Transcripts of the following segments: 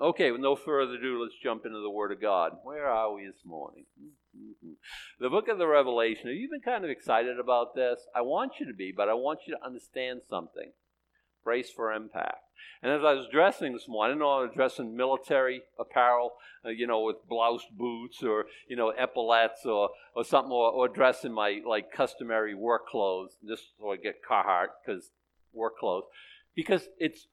Okay, with no further ado, let's jump into the Word of God. Where are we this morning? Mm-hmm. The book of the Revelation. Have you been kind of excited about this? I want you to be, but I want you to understand something. Brace for impact. And as I was dressing this morning, I didn't know I was dressing military apparel, uh, you know, with bloused boots or, you know, epaulets or, or something, or, or dressing my, like, customary work clothes, just so I get Carhartt, because work clothes. Because it's,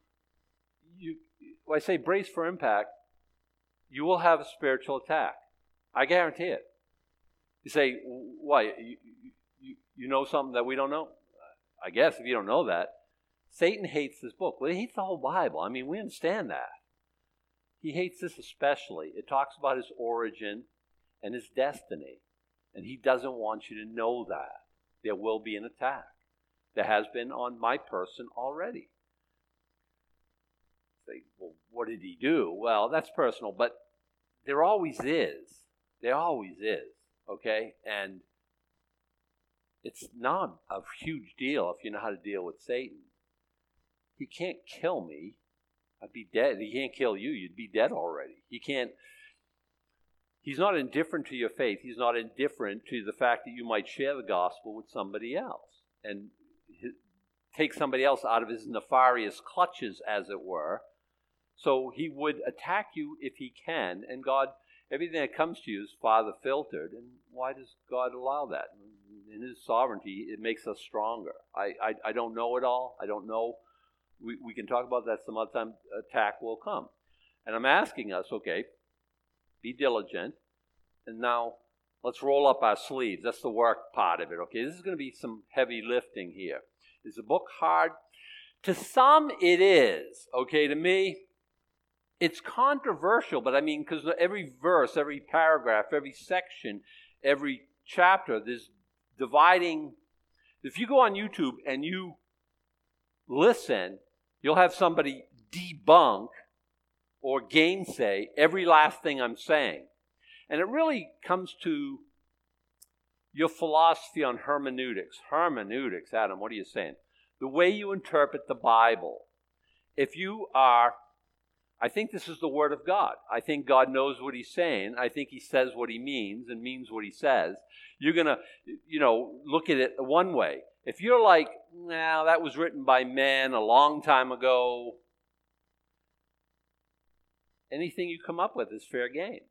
you, when I say brace for impact, you will have a spiritual attack. I guarantee it. You say, why? You, you, you know something that we don't know? I guess if you don't know that, Satan hates this book. Well, he hates the whole Bible. I mean, we understand that. He hates this especially. It talks about his origin and his destiny. And he doesn't want you to know that. There will be an attack. There has been on my person already. Say, well, what did he do? Well, that's personal, but there always is. There always is. Okay? And it's not a huge deal if you know how to deal with Satan. He can't kill me. I'd be dead. He can't kill you. You'd be dead already. He can't. He's not indifferent to your faith. He's not indifferent to the fact that you might share the gospel with somebody else and take somebody else out of his nefarious clutches, as it were. So he would attack you if he can. And God, everything that comes to you is Father filtered. And why does God allow that? In his sovereignty, it makes us stronger. I, I, I don't know it all. I don't know we, we can talk about that some other time. Attack will come. And I'm asking us, okay, be diligent. And now let's roll up our sleeves. That's the work part of it, okay? This is going to be some heavy lifting here. Is the book hard? To some, it is, okay? To me, it's controversial, but I mean, because every verse, every paragraph, every section, every chapter, there's dividing. If you go on YouTube and you listen, you'll have somebody debunk or gainsay every last thing I'm saying. And it really comes to your philosophy on hermeneutics. Hermeneutics, Adam, what are you saying? The way you interpret the Bible. If you are, I think this is the Word of God. I think God knows what He's saying. I think He says what He means and means what He says. You're going to, you know, look at it one way. If you're like, now that was written by men a long time ago, anything you come up with is fair game.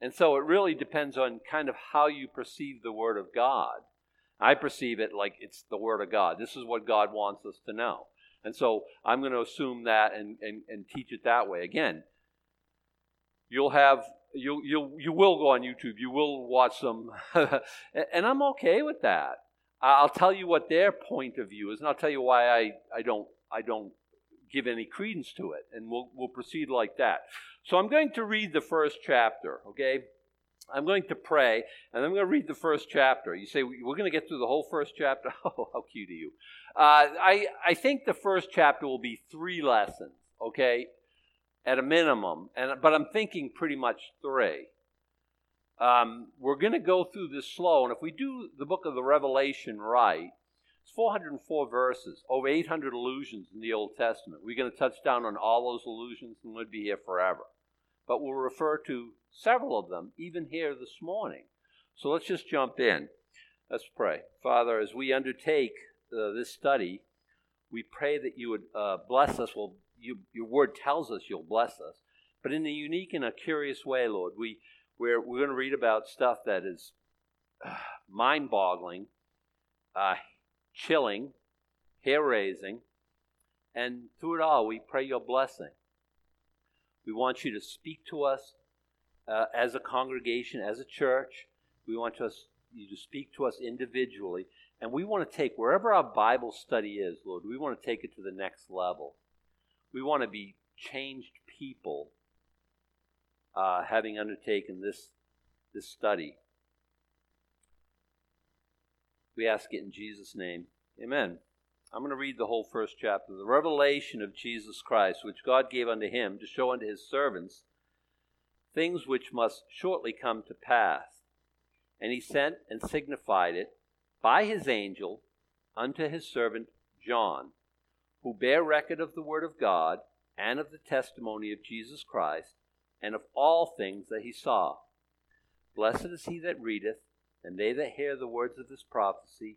And so it really depends on kind of how you perceive the Word of God. I perceive it like it's the Word of God. This is what God wants us to know. And so I'm going to assume that and, and, and teach it that way. Again, you'll have you you'll you will go on YouTube. You will watch some, and I'm okay with that. I'll tell you what their point of view is, and I'll tell you why I, I don't I don't give any credence to it, and we'll we'll proceed like that. So I'm going to read the first chapter. Okay, I'm going to pray, and I'm going to read the first chapter. You say we're going to get through the whole first chapter? Oh, how cute of you! Uh, I I think the first chapter will be three lessons. Okay, at a minimum, and but I'm thinking pretty much three. Um, we're going to go through this slow, and if we do the book of the Revelation right, it's 404 verses, over 800 allusions in the Old Testament. We're going to touch down on all those allusions, and we'll be here forever. But we'll refer to several of them, even here this morning. So let's just jump in. Let's pray. Father, as we undertake uh, this study, we pray that you would uh, bless us. Well, you, your word tells us you'll bless us. But in a unique and a curious way, Lord, we, we're, we're going to read about stuff that is uh, mind boggling, chilling, hair raising, and through it all, we pray your blessing. We want you to speak to us uh, as a congregation, as a church. We want us, you to speak to us individually. And we want to take wherever our Bible study is, Lord, we want to take it to the next level. We want to be changed people uh, having undertaken this, this study. We ask it in Jesus' name. Amen. I'm going to read the whole first chapter. The revelation of Jesus Christ, which God gave unto him to show unto his servants things which must shortly come to pass. And he sent and signified it by his angel unto his servant John who bear record of the word of God and of the testimony of Jesus Christ, and of all things that he saw. Blessed is he that readeth, and they that hear the words of this prophecy,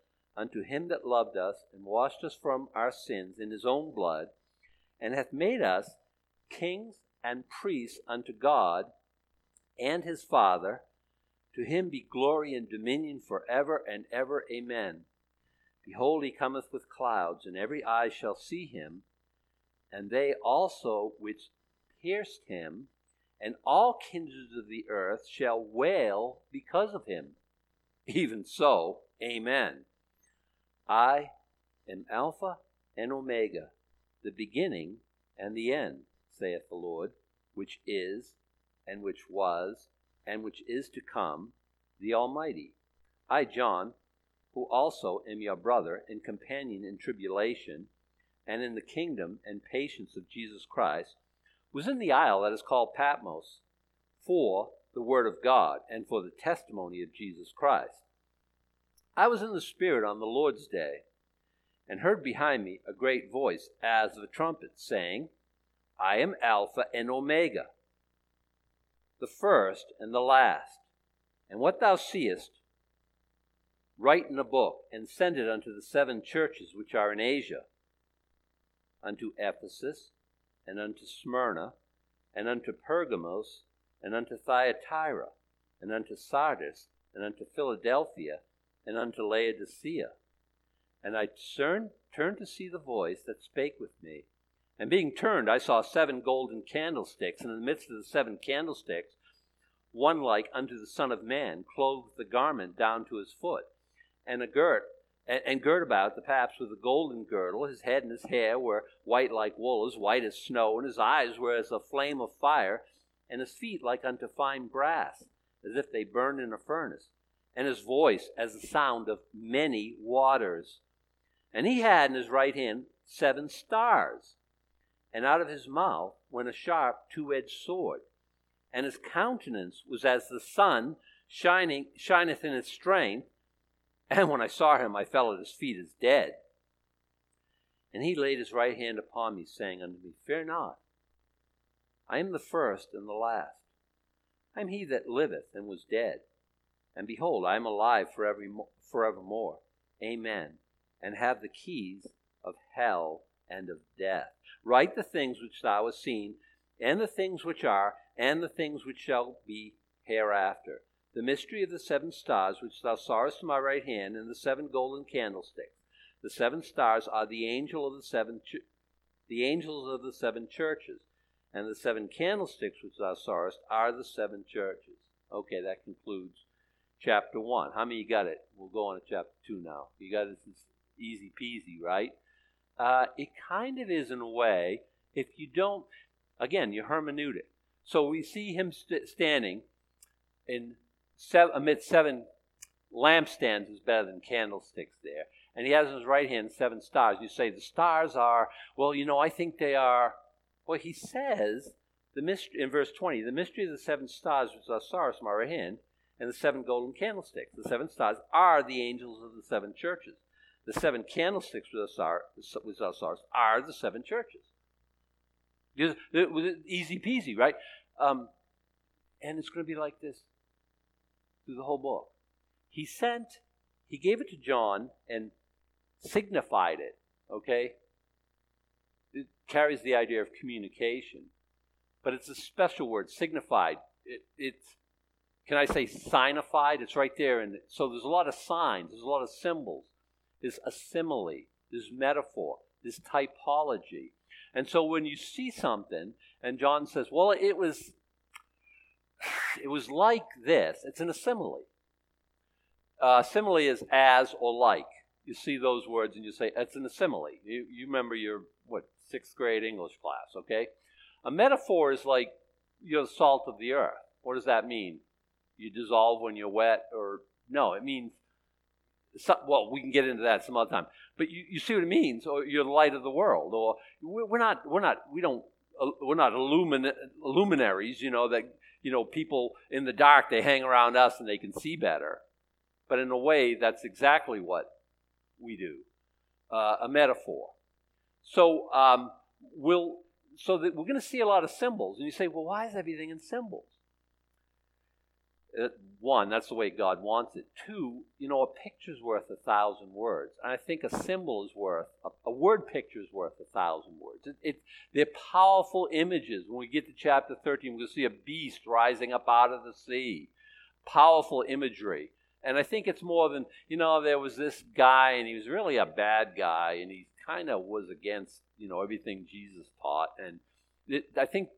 unto him that loved us and washed us from our sins in his own blood, and hath made us kings and priests unto God and his Father. To him be glory and dominion for ever and ever. Amen. Behold, he cometh with clouds, and every eye shall see him, and they also which pierced him, and all kindreds of the earth shall wail because of him. Even so, Amen. I am Alpha and Omega, the beginning and the end, saith the Lord, which is, and which was, and which is to come, the Almighty. I, John, who also am your brother and companion in tribulation, and in the kingdom and patience of Jesus Christ, was in the isle that is called Patmos for the word of God and for the testimony of Jesus Christ. I was in the Spirit on the Lord's day, and heard behind me a great voice as of a trumpet, saying, I am Alpha and Omega, the first and the last. And what thou seest, write in a book, and send it unto the seven churches which are in Asia, unto Ephesus, and unto Smyrna, and unto Pergamos, and unto Thyatira, and unto Sardis, and unto Philadelphia, and unto Laodicea. And I turned, turned to see the voice that spake with me. And being turned, I saw seven golden candlesticks, and in the midst of the seven candlesticks, one like unto the Son of Man, clothed with a garment down to his foot, and a girt and, and girt about the paps with a golden girdle. His head and his hair were white like wool, as white as snow, and his eyes were as a flame of fire, and his feet like unto fine brass, as if they burned in a furnace, and his voice as the sound of many waters. And he had in his right hand seven stars, and out of his mouth went a sharp two edged sword, and his countenance was as the sun shining shineth in its strength and when I saw him, I fell at his feet as dead. And he laid his right hand upon me, saying unto me, Fear not. I am the first and the last. I am he that liveth and was dead. And behold, I am alive forevermore. Amen. And have the keys of hell and of death. Write the things which thou hast seen, and the things which are, and the things which shall be hereafter the mystery of the seven stars which thou sawest in my right hand, and the seven golden candlesticks. The seven stars are the angel of the seven ch- the angels of the seven churches, and the seven candlesticks which thou sawest are the seven churches. Okay, that concludes chapter one. How many got it? We'll go on to chapter two now. You got it? It's easy peasy, right? Uh, it kind of is in a way. If you don't, again, you hermeneutic. So we see him st- standing in seven, amid seven lampstands is better than candlesticks there. And he has in his right hand seven stars. You say the stars are, well, you know, I think they are. Well, he says the mystery in verse 20, the mystery of the seven stars which are stars from our hand, and the seven golden candlesticks. The seven stars are the angels of the seven churches. The seven candlesticks with our stars are are the seven churches. Easy peasy, right? Um, and it's going to be like this through the whole book. He sent, he gave it to John and signified it, okay? It carries the idea of communication, but it's a special word, signified. It, it's, can I say signified? It's right there. And so there's a lot of signs, there's a lot of symbols. There's a simile, there's metaphor, there's typology. And so when you see something, and John says, well, it was it was like this. It's in a simile. Uh, simile is as or like. You see those words and you say, it's in a simile. You, you remember your, what, sixth grade English class, okay? A metaphor is like you're the salt of the earth. What does that mean? You dissolve when you're wet, or no? It means some, well, we can get into that some other time. But you, you see what it means, or you're the light of the world, or we're not we're not we don't we're not illumin, luminaries, you know that you know people in the dark they hang around us and they can see better. But in a way, that's exactly what we do. Uh, a metaphor. So um, we'll so that we're going to see a lot of symbols, and you say, well, why is everything in symbols? Uh, one, that's the way God wants it. Two, you know, a picture's worth a thousand words. And I think a symbol is worth, a, a word picture is worth a thousand words. It, it, they're powerful images. When we get to chapter 13, we'll see a beast rising up out of the sea. Powerful imagery. And I think it's more than, you know, there was this guy and he was really a bad guy and he kind of was against, you know, everything Jesus taught. And it, I think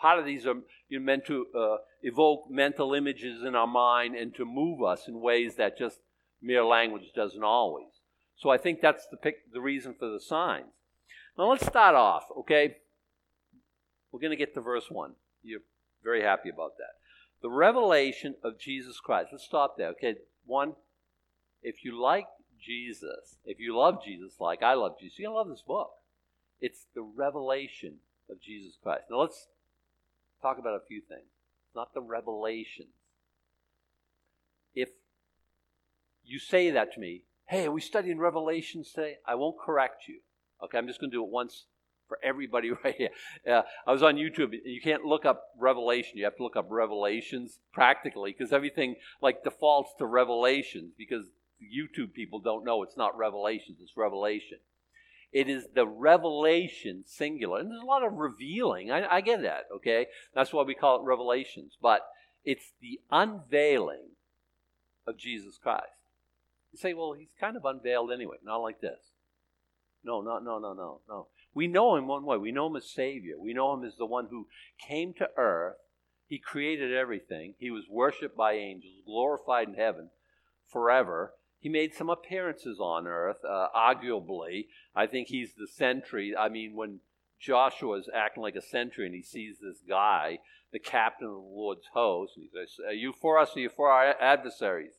part of these are you're meant to uh, evoke mental images in our mind and to move us in ways that just mere language doesn't always. So I think that's the the reason for the signs. Now let's start off, okay? We're going to get to verse 1. You're very happy about that. The revelation of Jesus Christ. Let's stop there, okay? One, if you like Jesus, if you love Jesus like I love Jesus, you're going to love this book. It's the revelation of Jesus Christ. Now let's talk about a few things. Not the revelations. If you say that to me, hey, are we studying Revelations today? I won't correct you. Okay, I'm just going to do it once for everybody right here. Uh, I was on YouTube. You can't look up Revelation. You have to look up Revelations practically because everything like defaults to Revelations because YouTube people don't know it's not Revelations, it's Revelation. It is the revelation singular. And there's a lot of revealing. I, I get that, okay? That's why we call it revelations. But it's the unveiling of Jesus Christ. You say, well, he's kind of unveiled anyway, not like this. No, no, no, no, no, no. We know him one way. We know him as Savior. We know him as the one who came to earth. He created everything. He was worshiped by angels, glorified in heaven forever. He made some appearances on earth, uh, arguably. I think he's the sentry. I mean, when Joshua is acting like a sentry and he sees this guy, the captain of the Lord's host, and he says, Are you for us or are you for our adversaries?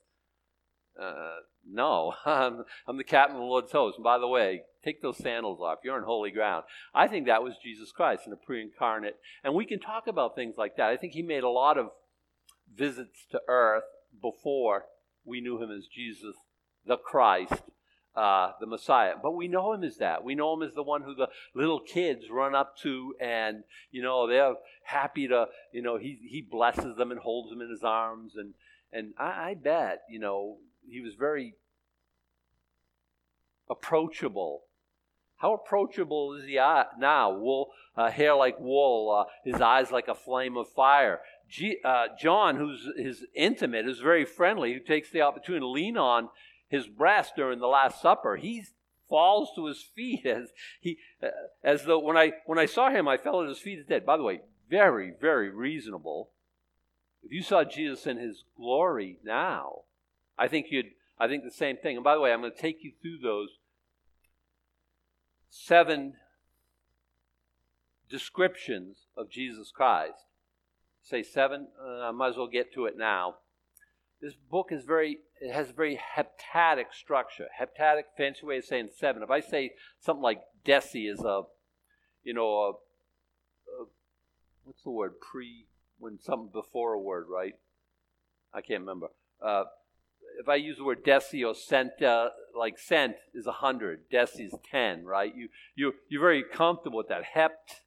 Uh, no, I'm, I'm the captain of the Lord's host. And by the way, take those sandals off. You're on holy ground. I think that was Jesus Christ in a pre incarnate. And we can talk about things like that. I think he made a lot of visits to earth before we knew him as Jesus the Christ, uh, the Messiah. But we know him as that. We know him as the one who the little kids run up to, and you know they're happy to, you know, he he blesses them and holds them in his arms, and and I, I bet you know he was very approachable. How approachable is he now? Wool, uh, hair like wool, uh, his eyes like a flame of fire. G, uh, John, who's his intimate, is very friendly, who takes the opportunity to lean on his breast during the Last Supper. He falls to his feet as he, uh, as though when I when I saw him, I fell at his feet as dead. By the way, very very reasonable. If you saw Jesus in his glory now, I think you'd. I think the same thing. And by the way, I'm going to take you through those seven descriptions of Jesus Christ. Say seven. Uh, I might as well get to it now. This book is very, it has a very heptadic structure. Heptadic, fancy way of saying seven. If I say something like deci is a, you know, a, a what's the word? Pre, when something before a word, right? I can't remember. Uh, if I use the word deci or cent, uh, like cent is a hundred, deci is ten, right? You you you're very comfortable with that. Hept,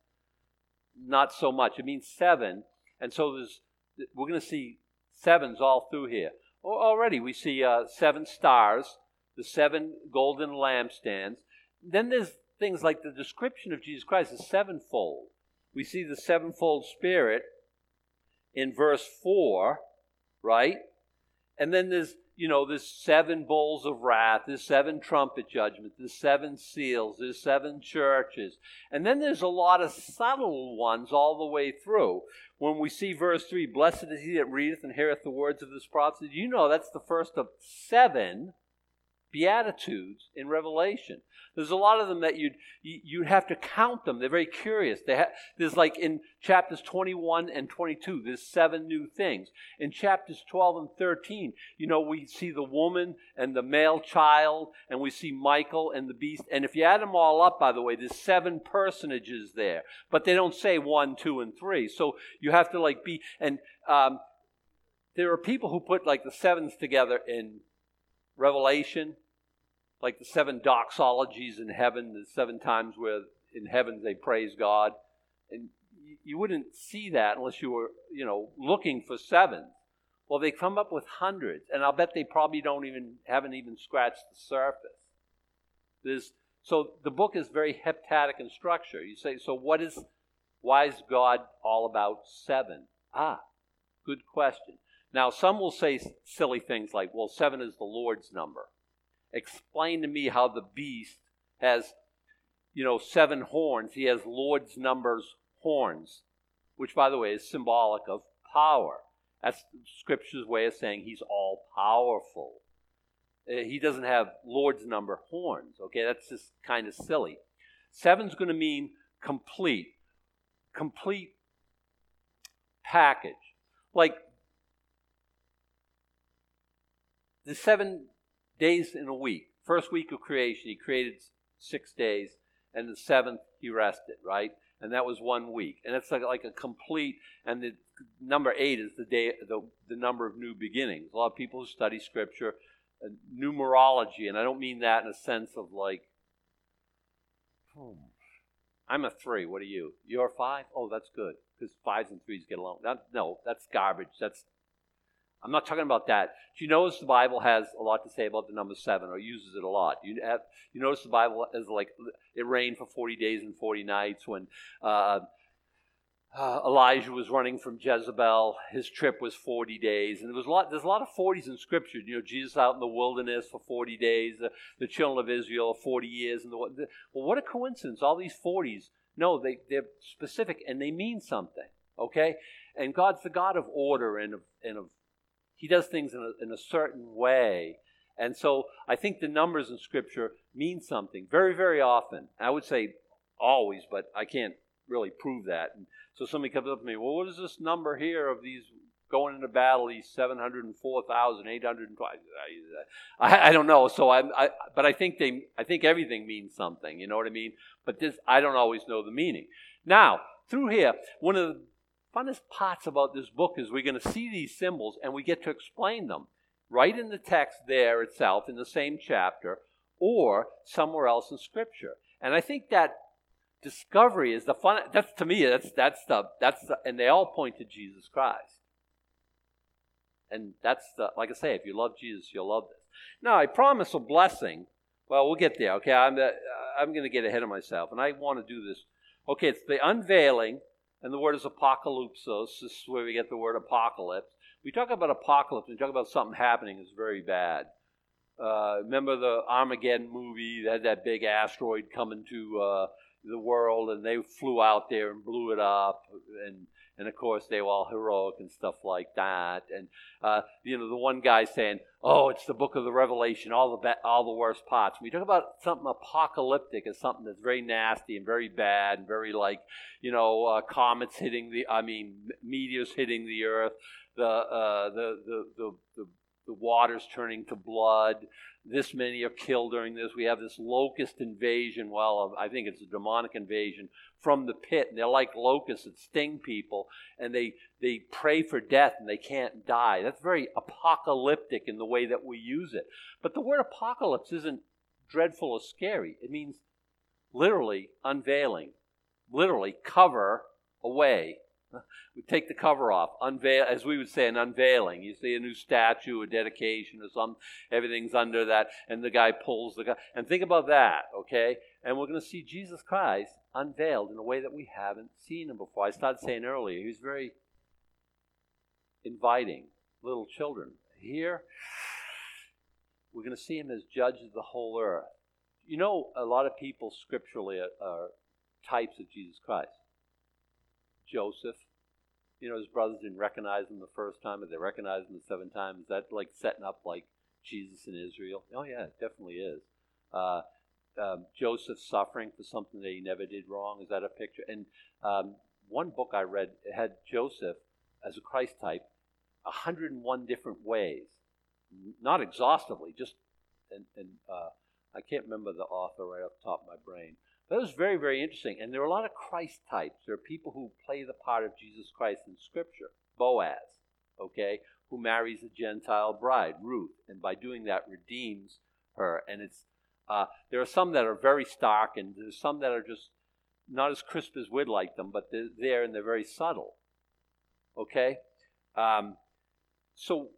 not so much. It means seven, and so there's we're going to see sevens all through here. Already we see uh, seven stars, the seven golden lampstands. Then there's things like the description of Jesus Christ is sevenfold. We see the sevenfold Spirit in verse 4, right? And then there's you know, there's seven bowls of wrath, there's seven trumpet judgments, there's seven seals, there's seven churches. And then there's a lot of subtle ones all the way through. When we see verse 3, blessed is he that readeth and heareth the words of this prophecy, you know that's the first of seven beatitudes in Revelation. There's a lot of them that you'd you'd have to count them. They're very curious. They ha- there's like in chapters 21 and 22, there's seven new things. In chapters 12 and 13, you know, we see the woman and the male child, and we see Michael and the beast. And if you add them all up, by the way, there's seven personages there, but they don't say one, two, and three. So you have to like be and um, there are people who put like the sevens together in Revelation like the seven doxologies in heaven, the seven times where in heaven they praise God. And you wouldn't see that unless you were, you know, looking for sevens. Well, they come up with hundreds, and I'll bet they probably don't even haven't even scratched the surface. There's so the book is very heptadic in structure. You say, so what is why is God all about seven? Ah, good question. Now some will say silly things like, well, seven is the Lord's number explain to me how the beast has, you know, seven horns. He has Lord's numbers horns, which, by the way, is symbolic of power. That's Scripture's way of saying he's all powerful. Uh, he doesn't have Lord's number horns. Okay, that's just kind of silly. Seven's going to mean complete, complete package. Like the seven days in a week. First week of creation, he created six days, and the seventh he rested, right? And that was one week. And it's like, like a complete, and the number eight is the day, the, the number of new beginnings. A lot of people who study scripture, uh, numerology, and I don't mean that in a sense of like, hmm, I'm a three. What are you? You're a five? Oh, that's good because fives and threes get along. That, no, that's garbage. That's I'm not talking about that. Do you notice the Bible has a lot to say about the number seven, or uses it a lot? You have, you notice the Bible is like it rained for 40 days and 40 nights when uh, uh, Elijah was running from Jezebel. His trip was 40 days, and there was a lot. There's a lot of 40s in Scripture. You know, Jesus out in the wilderness for 40 days. Uh, the children of Israel 40 years. And the, the, well, what a coincidence! All these 40s. No, they they're specific and they mean something. Okay, and God's the God of order and of and of he does things in a, in a certain way. And so I think the numbers in Scripture mean something very, very often. I would say always, but I can't really prove that. And so somebody comes up to me, well, what is this number here of these going into battle, these 704,820? I, I don't know. So I, I, but I think they, I think everything means something. You know what I mean? But this, I don't always know the meaning. Now, through here, one of the funnest parts about this book is we're going to see these symbols and we get to explain them right in the text there itself in the same chapter or somewhere else in scripture. And i think that discovery is the fun that's to me that's that's the that's the and they all point to jesus christ. And that's the like i say if you love jesus you'll love this. Now i promise a blessing. Well we'll get there okay? I'm uh, i'm going to get ahead of myself and i want to do this. Okay it's the unveiling and the word is apocalypsos. This is where we get the word apocalypse. We talk about apocalypse, we talk about something happening is very bad. Uh, remember the Armageddon movie? They had that big asteroid coming to uh, the world, and they flew out there and blew it up, and and of course they were all heroic and stuff like that. And uh, you know, the one guy saying, "Oh, it's the book of the Revelation, all the be- all the worst parts." When you talk about something apocalyptic as something that's very nasty and very bad and very like, you know, uh, comets hitting the, I mean, meteors hitting the earth, the uh, the, the the the the waters turning to blood, this many are killed during this. We have this locust invasion. Well, I think it's a demonic invasion from the pit. And they're like locusts that sting people, and they they pray for death and they can't die. That's very apocalyptic in the way that we use it. But the word apocalypse isn't dreadful or scary. It means literally unveiling, literally cover away we take the cover off, unveil, as we would say, an unveiling. You see a new statue, a dedication, or some, everything's under that, and the guy pulls the guy. And think about that, okay? And we're going to see Jesus Christ unveiled in a way that we haven't seen him before. I started saying earlier, he was very inviting little children. Here, we're going to see him as judge of the whole earth. You know, a lot of people scripturally are, are types of Jesus Christ. Joseph. You know, his brothers didn't recognize him the first time, but they recognized him the seventh time. Is that like setting up like Jesus in Israel. Oh, yeah, it definitely is. Uh, um, Joseph suffering for something that he never did wrong. Is that a picture? And um, one book I read had Joseph as a Christ type 101 different ways. Not exhaustively, just, and, and uh, I can't remember the author right off the top of my brain. That was very, very interesting. And there are a lot of Christ types. There are people who play the part of Jesus Christ in Scripture. Boaz, okay, who marries a Gentile bride, Ruth, and by doing that redeems her. And it's uh, there are some that are very stark, and there's some that are just not as crisp as we'd like them, but they're there and they're very subtle. Okay, um, so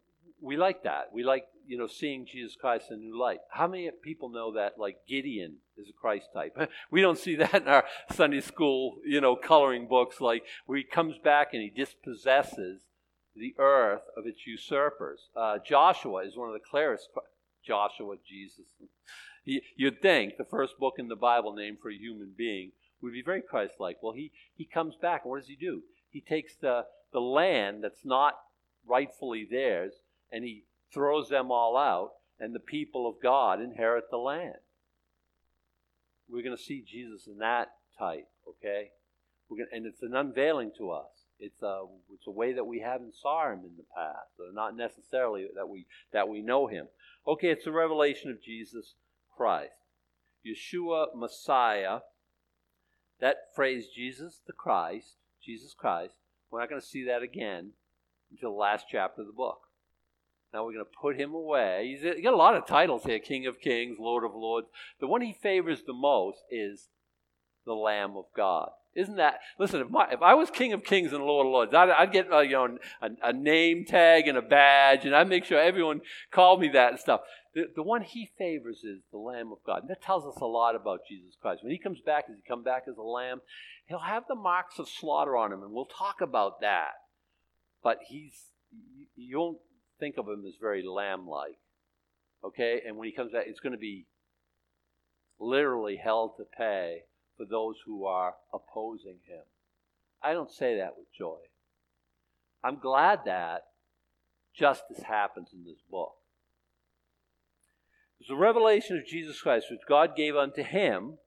we like that. We like you know seeing Jesus Christ in new light. How many people know that like Gideon is a Christ type? we don't see that in our Sunday school you know coloring books. Like where he comes back and he dispossesses the earth of its usurpers. Uh, Joshua is one of the clearest. Joshua, Jesus. You'd think the first book in the Bible named for a human being would be very Christ-like. Well, he, he comes back, what does he do? He takes the, the land that's not rightfully theirs, and he throws them all out, and the people of God inherit the land. We're going to see Jesus in that type, okay? We're gonna, and it's an unveiling to us. It's a, it's a way that we haven't saw him in the past, so not necessarily that we that we know him. Okay, it's a revelation of Jesus Christ. Yeshua Messiah. That phrase, Jesus the Christ, Jesus Christ, we're not going to see that again until the last chapter of the book. Now we're going to put him away. He's got a lot of titles here King of Kings, Lord of Lords. The one he favors the most is the Lamb of God. Isn't that? Listen, if, my, if I was King of Kings and Lord of Lords, I'd, I'd get uh, you know a, a, name tag and a badge, and I'd make sure everyone called me that and stuff. The, the one he favors is the Lamb of God. And that tells us a lot about Jesus Christ. When he comes back, does he come back as a lamb? He'll have the marks of slaughter on him, and we'll talk about that. But he's you, you won't think of him as very lamb-like. Okay, and when he comes back, it's going to be literally hell to pay for those who are opposing him. I don't say that with joy. I'm glad that justice happens in this book. It's the revelation of Jesus Christ, which God gave unto him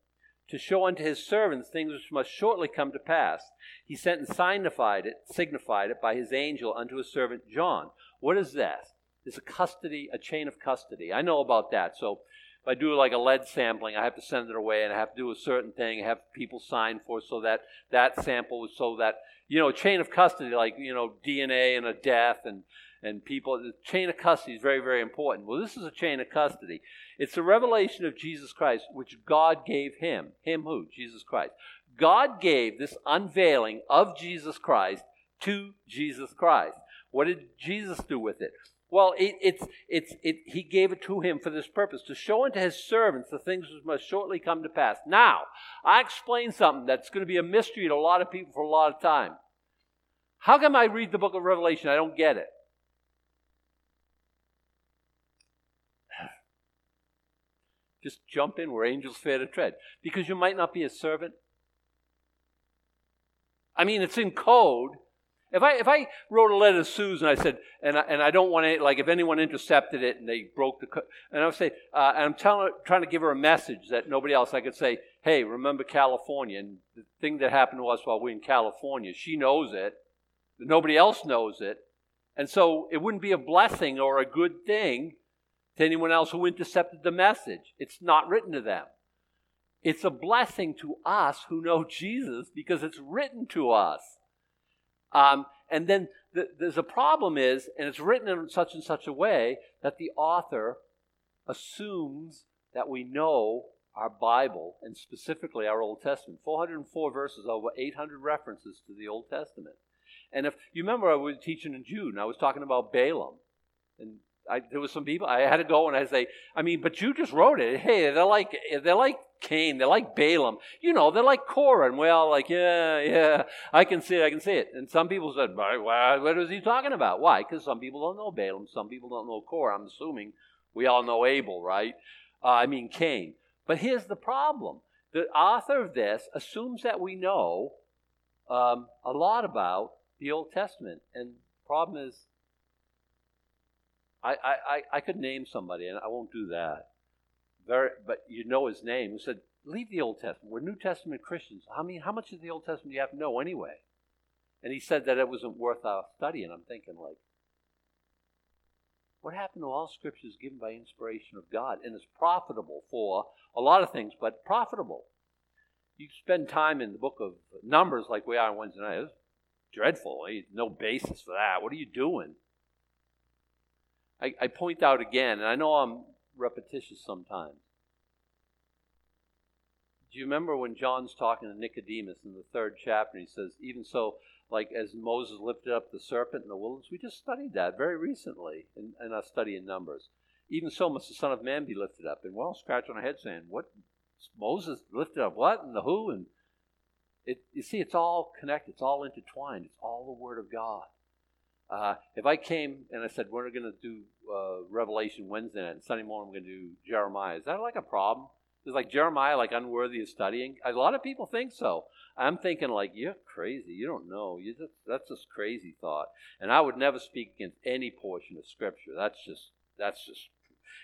to show unto his servants things which must shortly come to pass. He sent and signified it, signified it by his angel unto his servant John. What is that? It's a custody, a chain of custody. I know about that. So if I do like a lead sampling, I have to send it away and I have to do a certain thing, have people sign for so that that sample is so that, you know, chain of custody, like, you know, DNA and a death and, and people, the chain of custody is very, very important. Well, this is a chain of custody. It's a revelation of Jesus Christ, which God gave him. Him who? Jesus Christ. God gave this unveiling of Jesus Christ to Jesus Christ. What did Jesus do with it? Well, it, it's, it's, it, he gave it to him for this purpose, to show unto his servants the things which must shortly come to pass. Now, I explain something that's going to be a mystery to a lot of people for a lot of time. How come I read the book of Revelation? I don't get it. Just jump in where angels fear to tread. Because you might not be a servant. I mean, it's in code, if I if I wrote a letter to Susan, I said, and I, and I don't want to like if anyone intercepted it and they broke the, and I would say, uh, and I'm telling, trying to give her a message that nobody else. I could say, hey, remember California and the thing that happened to us while we are in California. She knows it, nobody else knows it, and so it wouldn't be a blessing or a good thing to anyone else who intercepted the message. It's not written to them. It's a blessing to us who know Jesus because it's written to us. Um, and then the, there's a problem is, and it's written in such and such a way that the author assumes that we know our Bible and specifically our Old Testament. 404 verses, over 800 references to the Old Testament. And if you remember, I was teaching in June, I was talking about Balaam. And I, there was some people I had to go and I say, I mean, but you just wrote it. Hey, they're like they're like Cain, they're like Balaam. You know, they're like Korah, we're like, yeah, yeah, I can see it, I can see it. And some people said, why, what is he talking about? Why? Because some people don't know Balaam, some people don't know Korah. I'm assuming we all know Abel, right? Uh, I mean Cain. But here's the problem: the author of this assumes that we know um, a lot about the Old Testament, and the problem is I, I, I could name somebody, and I won't do that. Very, but you know his name. Who said, "Leave the Old Testament. We're New Testament Christians. I mean, how much of the Old Testament do you have to know anyway?" And he said that it wasn't worth our study. And I'm thinking, like, what happened to all scriptures given by inspiration of God and is profitable for a lot of things, but profitable? You spend time in the book of Numbers like we are on Wednesday night. It's dreadful. No basis for that. What are you doing? I, I point out again, and I know I'm repetitious sometimes. Do you remember when John's talking to Nicodemus in the third chapter? He says, Even so, like as Moses lifted up the serpent in the wilderness. We just studied that very recently in, in our study in Numbers. Even so must the Son of Man be lifted up. And we're all scratching our heads saying, What? Moses lifted up what? And the who? And it, you see, it's all connected. It's all intertwined. It's all the Word of God. Uh, if I came and I said, We're going to do uh, Revelation Wednesday night, and Sunday morning we're going to do Jeremiah, is that like a problem? Is like Jeremiah like unworthy of studying? A lot of people think so. I'm thinking like you're crazy. You don't know. You just, that's just crazy thought. And I would never speak against any portion of Scripture. That's just that's just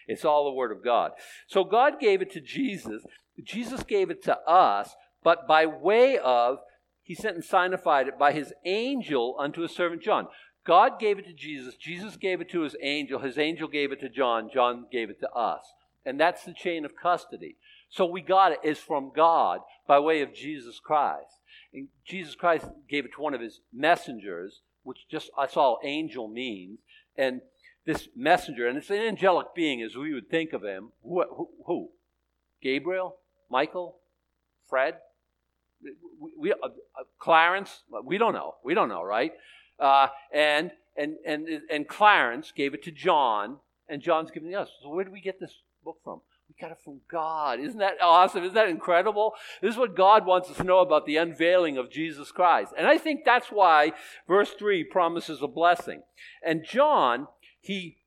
it's all the Word of God. So God gave it to Jesus. Jesus gave it to us, but by way of he sent and signified it by his angel unto his servant John. God gave it to Jesus. Jesus gave it to his angel. His angel gave it to John. John gave it to us. And that's the chain of custody. So we got it is from God by way of Jesus Christ. And Jesus Christ gave it to one of his messengers, which just that's all angel means. And this messenger, and it's an angelic being as we would think of him. Who? who, who? Gabriel? Michael? Fred? We, we uh, uh, Clarence? We don't know. We don't know, right? Uh, and and and and Clarence gave it to John, and John's giving it to us. So where do we get this book from? We got it from God. Isn't that awesome? Isn't that incredible? This is what God wants us to know about the unveiling of Jesus Christ. And I think that's why verse 3 promises a blessing. And John, he,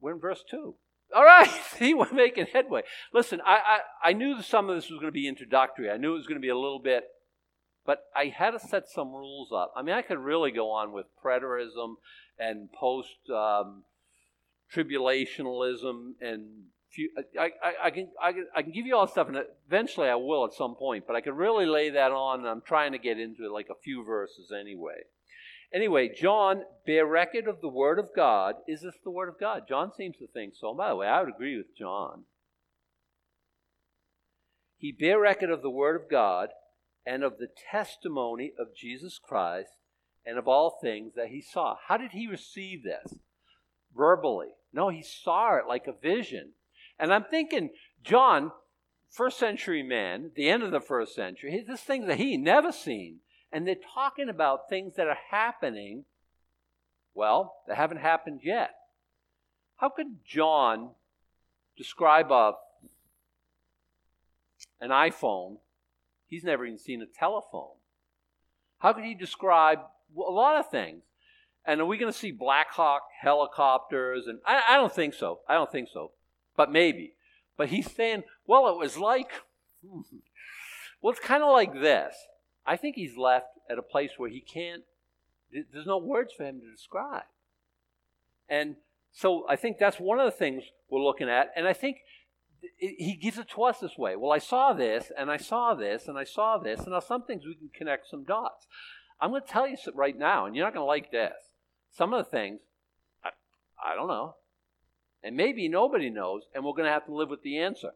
we're in verse 2. All right, see, we're making headway. Listen, I, I, I knew some of this was going to be introductory. I knew it was going to be a little bit, but I had to set some rules up. I mean, I could really go on with preterism and post um, tribulationalism and I, I, I, can, I, can, I can give you all stuff, and eventually I will at some point, but I can really lay that on, and I'm trying to get into it like a few verses anyway. Anyway, John bear record of the Word of God. Is this the Word of God? John seems to think so. by the way, I would agree with John. He bear record of the Word of God and of the testimony of Jesus Christ and of all things that he saw. How did he receive this? Verbally. No, he saw it like a vision. And I'm thinking, John, first century man, the end of the first century, this thing that he never seen. And they're talking about things that are happening, well, that haven't happened yet. How could John describe a, an iPhone? He's never even seen a telephone. How could he describe a lot of things? And are we going to see Black Hawk helicopters? And I, I don't think so. I don't think so but maybe. But he's saying, well, it was like, well, it's kind of like this. I think he's left at a place where he can't, there's no words for him to describe. And so I think that's one of the things we're looking at. And I think he gives it to us this way. Well, I saw this, and I saw this, and I saw this, and now some things we can connect some dots. I'm going to tell you right now, and you're not going to like this. Some of the things, I, I don't know. And maybe nobody knows, and we're going to have to live with the answer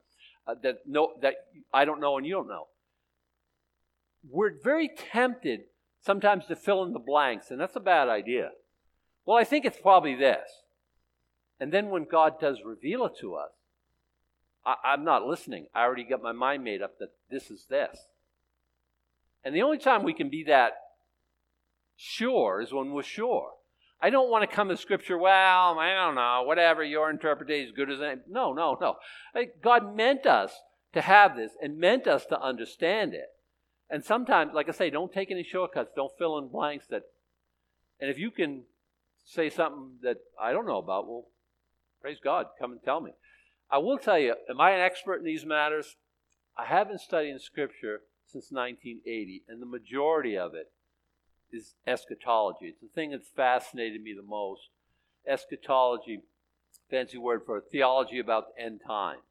uh, that no, that I don't know and you don't know. We're very tempted sometimes to fill in the blanks, and that's a bad idea. Well, I think it's probably this. And then when God does reveal it to us, I, I'm not listening. I already got my mind made up that this is this. And the only time we can be that sure is when we're sure. I don't want to come to Scripture, well, I don't know, whatever, your interpretation is good as any. No, no, no. God meant us to have this and meant us to understand it. And sometimes, like I say, don't take any shortcuts. Don't fill in blanks that. And if you can say something that I don't know about, well, praise God, come and tell me. I will tell you, am I an expert in these matters? I have been studying Scripture since 1980, and the majority of it is eschatology. It's the thing that's fascinated me the most. eschatology, fancy word for theology about the end times.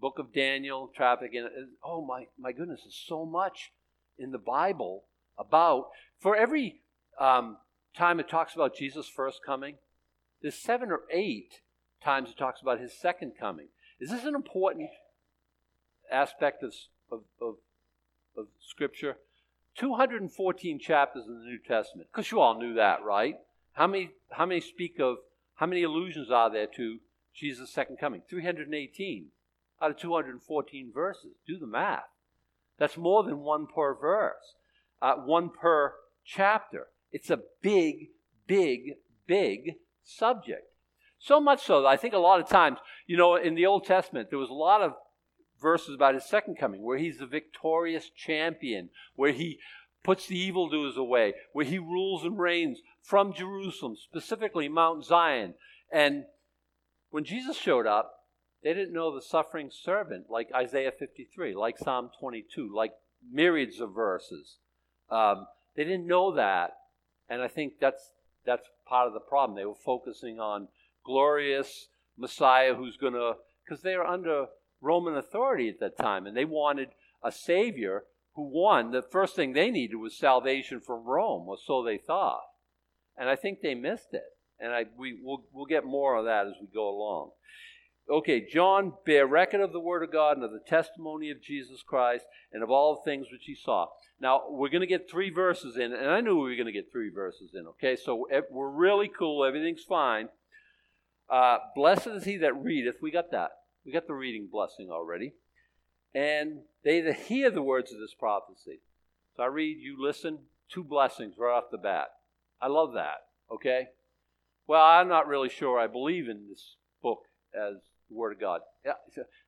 Book of Daniel, traffic in oh my my goodness, there's so much in the Bible about for every um, time it talks about Jesus' first coming, there's seven or eight times it talks about his second coming. Is this an important aspect of, of, of, of Scripture? 214 chapters in the New Testament. Because you all knew that, right? How many, how many speak of, how many allusions are there to Jesus' second coming? 318 out of 214 verses. Do the math. That's more than one per verse, uh, one per chapter. It's a big, big, big subject. So much so that I think a lot of times, you know, in the Old Testament, there was a lot of verses about his second coming where he's the victorious champion, where he puts the evildoers away, where he rules and reigns from Jerusalem, specifically Mount Zion. And when Jesus showed up, they didn't know the suffering servant, like Isaiah 53, like Psalm 22, like myriads of verses. Um, they didn't know that, and I think that's that's part of the problem. They were focusing on glorious Messiah who's going to, because they were under Roman authority at that time, and they wanted a savior who won. The first thing they needed was salvation from Rome, or so they thought, and I think they missed it. And I we we'll, we'll get more of that as we go along. Okay, John bear record of the word of God and of the testimony of Jesus Christ and of all things which he saw. Now, we're going to get three verses in, and I knew we were going to get three verses in, okay? So eh, we're really cool. Everything's fine. Uh, Blessed is he that readeth. We got that. We got the reading blessing already. And they that hear the words of this prophecy. So I read, you listen, two blessings right off the bat. I love that, okay? Well, I'm not really sure I believe in this book as the Word of God.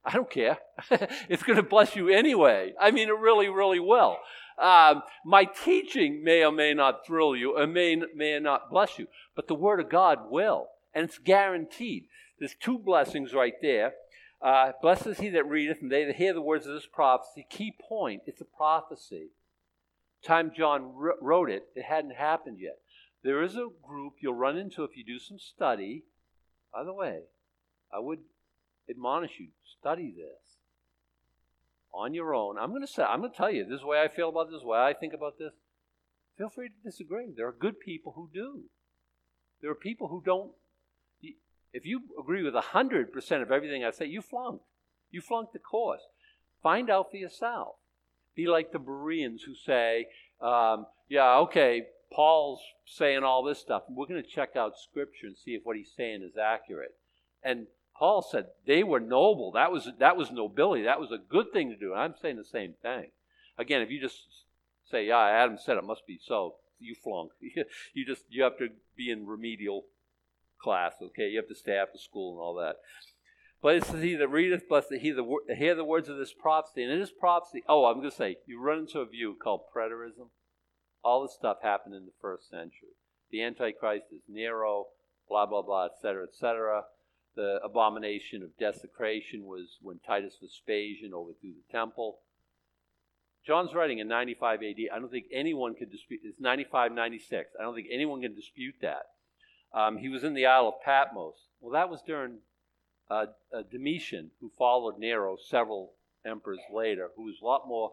I don't care. it's going to bless you anyway. I mean, it really, really will. Um, my teaching may or may not thrill you, or may, may not bless you, but the Word of God will, and it's guaranteed. There's two blessings right there. Uh, blessed is he that readeth, and they that hear the words of this prophecy. Key point: it's a prophecy. Time John wrote it, it hadn't happened yet. There is a group you'll run into if you do some study. By the way, I would admonish you study this on your own. I'm going to say, I'm going to tell you this is the way I feel about this, the way I think about this. Feel free to disagree. There are good people who do. There are people who don't. If you agree with 100% of everything I say, you flunked. You flunked the course. Find out for yourself. Be like the Bereans who say, um, yeah, okay, Paul's saying all this stuff. We're going to check out Scripture and see if what he's saying is accurate. And Paul said they were noble. That was that was nobility. That was a good thing to do. And I'm saying the same thing. Again, if you just say, "Yeah, Adam said it must be so," you flunk. you just you have to be in remedial class. Okay, you have to stay after school and all that. But it's he that readeth, blessed he that hear the words of this prophecy. And in this prophecy, oh, I'm going to say, you run into a view called preterism. All this stuff happened in the first century. The Antichrist is Nero, blah, blah, blah, etc., etc the abomination of desecration was when Titus Vespasian overthrew the temple. John's writing in 95 AD. I don't think anyone could dispute. It's 95, 96. I don't think anyone can dispute that. Um, he was in the Isle of Patmos. Well, that was during uh, uh, Domitian, who followed Nero several emperors later, who was a lot more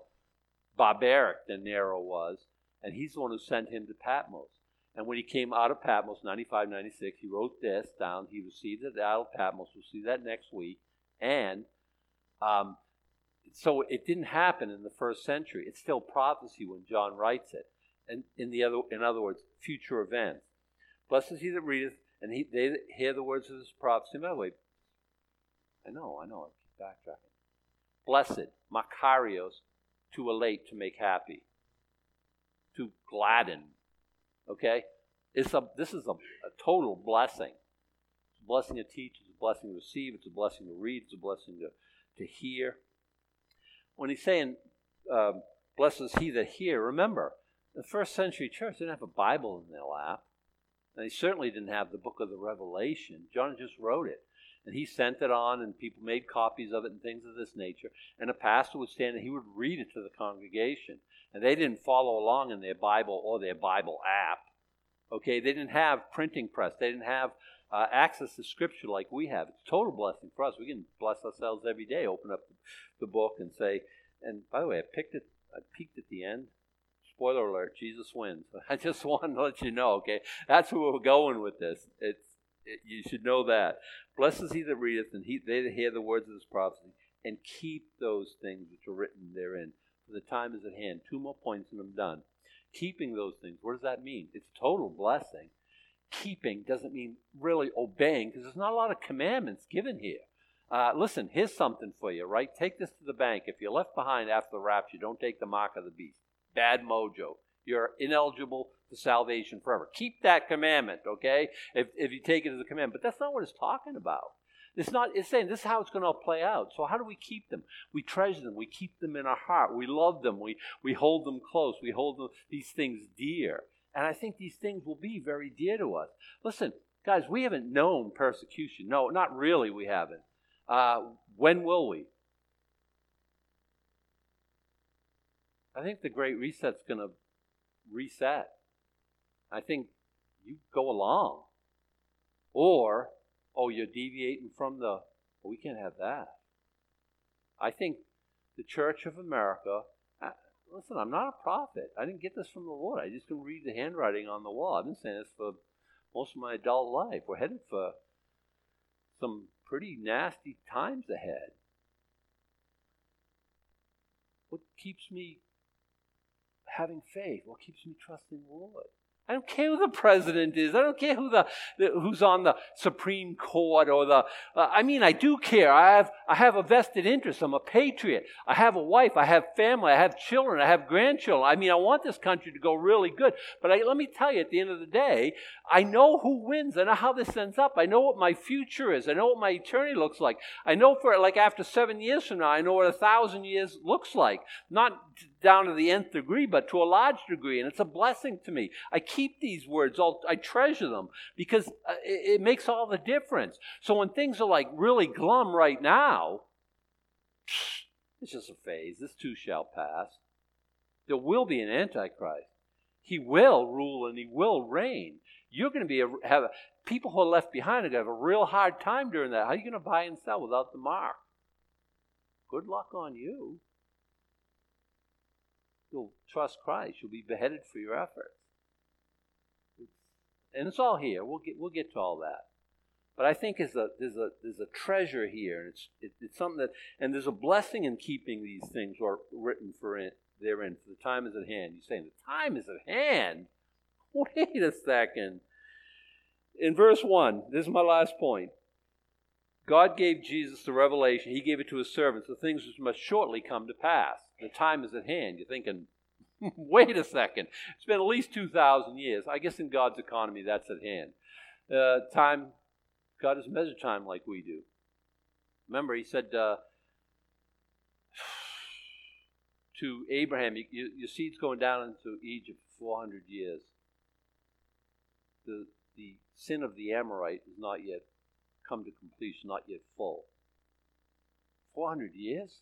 barbaric than Nero was, and he's the one who sent him to Patmos. And when he came out of Patmos, 95, 96, he wrote this down. He received it out of Patmos. We'll see that next week. And um, so it didn't happen in the first century. It's still prophecy when John writes it. And in the other, in other words, future events. Blessed is he that readeth, and he, they that hear the words of this prophecy. By the way, I know, I know, I keep backtracking. Blessed, Makarios, to elate, to make happy, to gladden, Okay? It's a, this is a, a total blessing. It's a blessing to teach, it's a blessing to receive, it's a blessing to read, it's a blessing to, to hear. When he's saying, uh, blessed is he that hear, remember, the first century church didn't have a Bible in their lap. And they certainly didn't have the book of the Revelation. John just wrote it. And he sent it on, and people made copies of it and things of this nature. And a pastor would stand and he would read it to the congregation. And they didn't follow along in their Bible or their Bible app. Okay, they didn't have printing press. They didn't have uh, access to Scripture like we have. It's a total blessing for us. We can bless ourselves every day. Open up the book and say. And by the way, I picked it. I peeked at the end. Spoiler alert: Jesus wins. I just want to let you know. Okay, that's where we're going with this. It's it, you should know that. Blessed is he that readeth, and he, they that hear the words of this prophecy, and keep those things which are written therein. For the time is at hand. Two more points, and I'm done keeping those things. What does that mean? It's total blessing. Keeping doesn't mean really obeying because there's not a lot of commandments given here. Uh, listen, here's something for you, right? Take this to the bank. If you're left behind after the rapture, don't take the mark of the beast. Bad mojo. You're ineligible to salvation forever. Keep that commandment, okay? If, if you take it as a commandment. But that's not what it's talking about. It's not, it's saying this is how it's going to play out. So how do we keep them? We treasure them. We keep them in our heart. We love them. We, we hold them close. We hold them, these things dear. And I think these things will be very dear to us. Listen, guys, we haven't known persecution. No, not really, we haven't. Uh, when will we? I think the Great Reset's going to reset. I think you go along. Or oh, you're deviating from the, we can't have that. I think the Church of America, uh, listen, I'm not a prophet. I didn't get this from the Lord. I just can read the handwriting on the wall. I've been saying this for most of my adult life. We're headed for some pretty nasty times ahead. What keeps me having faith? What keeps me trusting the Lord? I don't care who the president is. I don't care who the, who's on the Supreme Court or the. Uh, I mean, I do care. I have I have a vested interest. I'm a patriot. I have a wife. I have family. I have children. I have grandchildren. I mean, I want this country to go really good. But I, let me tell you, at the end of the day, I know who wins. I know how this ends up. I know what my future is. I know what my eternity looks like. I know for like after seven years from now, I know what a thousand years looks like. Not down to the nth degree, but to a large degree, and it's a blessing to me. I keep these words, I'll, i treasure them because uh, it, it makes all the difference. So when things are like really glum right now, it's just a phase. This too shall pass. There will be an antichrist. He will rule and he will reign. You're going to be a, have a, people who are left behind are going to have a real hard time during that. How are you going to buy and sell without the mark? Good luck on you. You'll trust Christ. You'll be beheaded for your efforts and it's all here. We'll get we'll get to all that. But I think there's a there's a there's a treasure here, and it's it, it's something that and there's a blessing in keeping these things are written for it therein. For the time is at hand. You're saying the time is at hand. Wait a second. In verse one, this is my last point. God gave Jesus the revelation. He gave it to his servants, the things which must shortly come to pass. The time is at hand. You're thinking, Wait a second. It's been at least 2,000 years. I guess in God's economy, that's at hand. Uh, time, God doesn't measure time like we do. Remember, He said uh, to Abraham, you, your seed's going down into Egypt for 400 years. The, the sin of the Amorite is not yet come to completion, not yet full. 400 years?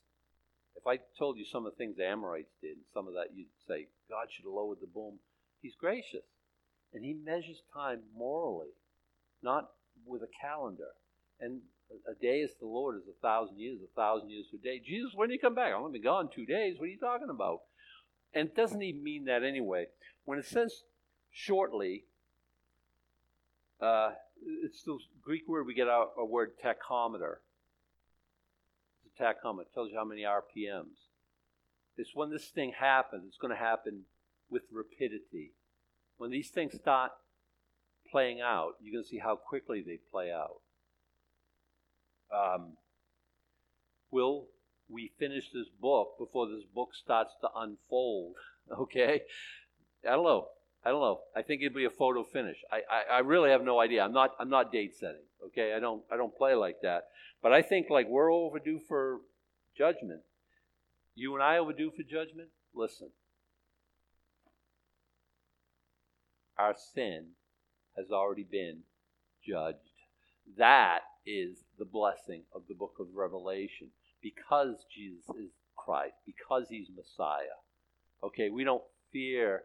If I told you some of the things the Amorites did, some of that, you'd say, God should have lowered the boom. He's gracious. And he measures time morally, not with a calendar. And a day is the Lord is a thousand years, a thousand years to a day. Jesus, when do you come back? I'm going to be gone two days. What are you talking about? And it doesn't even mean that anyway. When it says shortly, uh, it's the Greek word we get our, our word tachometer tachometer. It tells you how many RPMs. It's when this thing happens, it's going to happen with rapidity. When these things start playing out, you're going to see how quickly they play out. Um, will we finish this book before this book starts to unfold? Okay? I don't know. I don't know. I think it'd be a photo finish. I, I, I really have no idea. I'm not I'm not date setting. Okay, I don't I don't play like that. But I think like we're overdue for judgment. You and I are overdue for judgment? Listen. Our sin has already been judged. That is the blessing of the book of Revelation. Because Jesus is Christ, because he's Messiah. Okay, we don't fear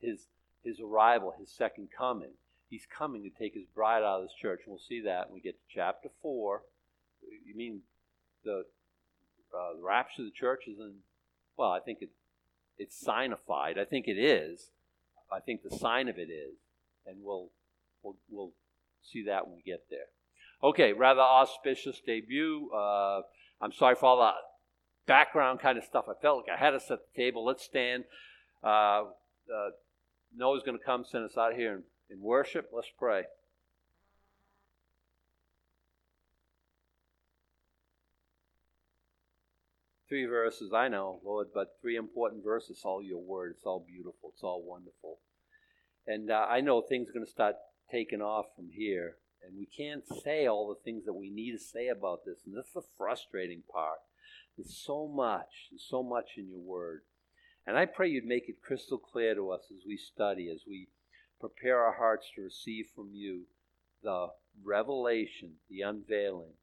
his his arrival, his second coming. He's coming to take his bride out of this church. And we'll see that when we get to chapter 4. You mean the, uh, the rapture of the church is in, well, I think it, it's signified. I think it is. I think the sign of it is. And we'll, we'll, we'll see that when we get there. Okay, rather auspicious debut. Uh, I'm sorry for all the background kind of stuff. I felt like I had to set the table. Let's stand. Uh, uh, Noah's going to come send us out here in worship. Let's pray. Three verses, I know, Lord, but three important verses. All your word. It's all beautiful. It's all wonderful. And uh, I know things are going to start taking off from here. And we can't say all the things that we need to say about this. And that's the frustrating part. There's so much, there's so much in your word. And I pray you'd make it crystal clear to us as we study, as we prepare our hearts to receive from you the revelation, the unveiling,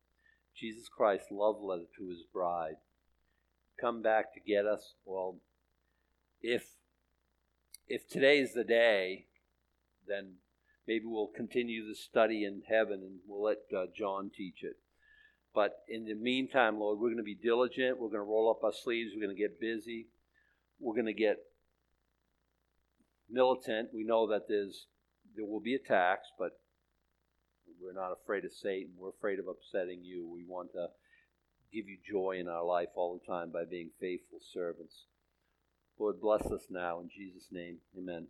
Jesus Christ's love letter to his bride. Come back to get us. Well, if if today's the day, then maybe we'll continue the study in heaven and we'll let uh, John teach it. But in the meantime, Lord, we're going to be diligent. We're going to roll up our sleeves. We're going to get busy. We're going to get militant. We know that there's there will be attacks, but we're not afraid of Satan. We're afraid of upsetting you. We want to give you joy in our life all the time by being faithful servants. Lord, bless us now in Jesus' name. Amen.